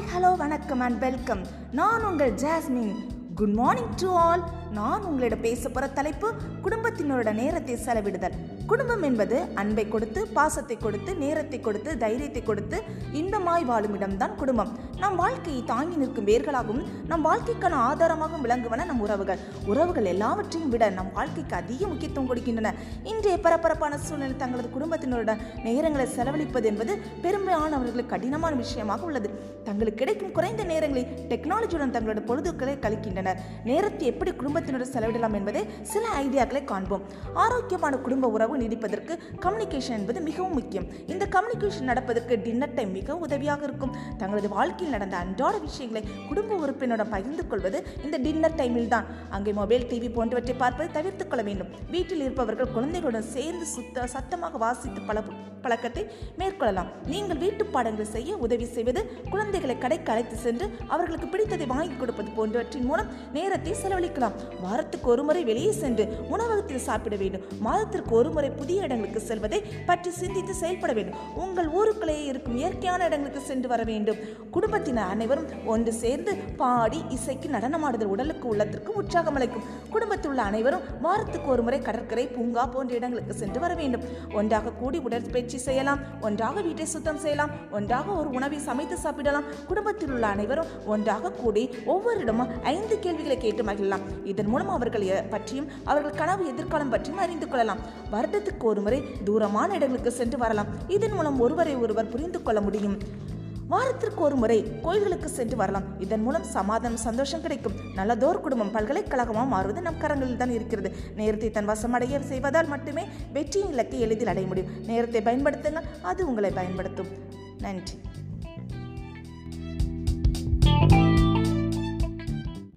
Hi hello வணக்கம் and welcome நான் உங்கள் Jasmine. Good morning to all நான் உங்களிடம் பேச போகிற தலைப்பு குடும்பத்தினரோட நேரத்தை செலவிடுதல். குடும்பம் என்பது அன்பை கொடுத்து பாசத்தை கொடுத்து நேரத்தை கொடுத்து தைரியத்தை கொடுத்து இன்பமாய் வாழும் இடம்தான் குடும்பம். நம் வாழ்க்கையை தாங்கி நிற்கும் வேர்களாகவும் நம் வாழ்க்கைக்கான ஆதாரமாகவும் விளங்குவன நம் உறவுகள். உறவுகள் எல்லாவற்றையும் விட நம் வாழ்க்கைக்கு அதிக முக்கியத்துவம் கொடுக்கின்றன. இன்றைய பரபரப்பான சூழ்நிலை தங்களது குடும்பத்தினருடன் நேரங்களை செலவழிப்பது என்பது பெரும்பாலானவர்களுக்கு கடினமான விஷயமாக உள்ளது. தங்களுக்கு கிடைக்கும் குறைந்த நேரங்களில் டெக்னாலஜியுடன் தங்களோட பொழுதுகளை கழிக்கின்றனர். நேரத்தை எப்படி குடும்பத்தினருடன் செலவிடலாம் என்பதை சில ஐடியாக்களை காண்போம். ஆரோக்கியமான குடும்ப உறவு நீடிப்பதற்கு கம்யூனிகேஷன் என்பது மிகவும் முக்கியம். இந்த கம்யூனிகேஷன் நடப்பதற்கு டின்னர் டைம் மிக உதவியாக இருக்கும். தங்களது வாழ்க்கையில் நடந்த அன்றாட விஷயங்களை குடும்ப உறுப்பினருடன் பகிர்ந்து கொள்வது இந்த டின்னர் டைமில் தான். அங்கே மொபைல் டிவி போன்றவற்றை பார்ப்பதை தவிர்த்துக் கொள்ள வேண்டும். வீட்டில் இருப்பவர்கள் குழந்தைகளுடன் சேர்ந்து சுத்த சத்தமாக வாசித்து பல பழக்கத்தை மேற்கொள்ளலாம். நீங்கள் வீட்டு பாடங்களை செய்ய உதவி செய்வது குழந்தைகளை கடைக்கு அழைத்து சென்று அவர்களுக்கு பிடித்ததை வாங்கி கொடுப்பது போன்றவற்றின் மூலம் நேரத்தை செலவழிக்கலாம். வாரத்துக்கு ஒரு முறை வெளியே சென்று உணவகத்தில் சாப்பிட வேண்டும். மாதத்திற்கு ஒரு முறை புதிய இடங்களுக்கு செல்வதை பற்றி சிந்தித்து செயல்பட வேண்டும். உங்கள் ஊருக்குள்ளேயே இருக்கும் இயற்கையான இடங்களுக்கு சென்று வர வேண்டும். குடும்பத்தினர் அனைவரும் ஒன்று சேர்ந்து பாடி இசைக்கு நடனமாடுதல் உடலுக்கு உள்ளத்திற்கு உற்சாகம் அளிக்கும். குடும்பத்தில் உள்ள அனைவரும் வாரத்துக்கு ஒரு முறை கடற்கரை பூங்கா போன்ற இடங்களுக்கு சென்று வர வேண்டும். ஒன்றாக கூடி உடற்பயிற்சி செய்யலாம். ஒன்றாக வீட்டை சுத்தம் செய்யலாம். ஒன்றாக ஒரு உணவை சமைத்து சாப்பிடலாம். குடும்பத்தில் உள்ள அனைவரும் ஒன்றாக கூடி ஒவ்வொரு இடமும் ஐந்து கேள்விகளை கேட்டு மகிழலாம். இது இதன் மூலம் அவர்கள் பற்றியும் அவர்கள் கனவு எதிர்காலம் பற்றியும் அறிந்து கொள்ளலாம். வருடத்துக்கு ஒரு முறை தூரமான இடங்களுக்கு சென்று வரலாம். இதன் மூலம் ஒருவரை ஒருவர் புரிந்து கொள்ள முடியும். வாரத்திற்கு ஒரு முறை கோயில்களுக்கு சென்று வரலாம். இதன் மூலம் சமாதானம் சந்தோஷம் கிடைக்கும். நல்லதோர் குடும்பம் பல்கலைக்கழகமாக மாறுவது நம் கரங்களில் தான் இருக்கிறது. நேரத்தை தன் வசமடைய செய்வதால் மட்டுமே வெற்றியின் இலக்கை எளிதில் அடைய முடியும். நேரத்தை பயன்படுத்துங்கள் அது உங்களை பயன்படுத்தும். நன்றி.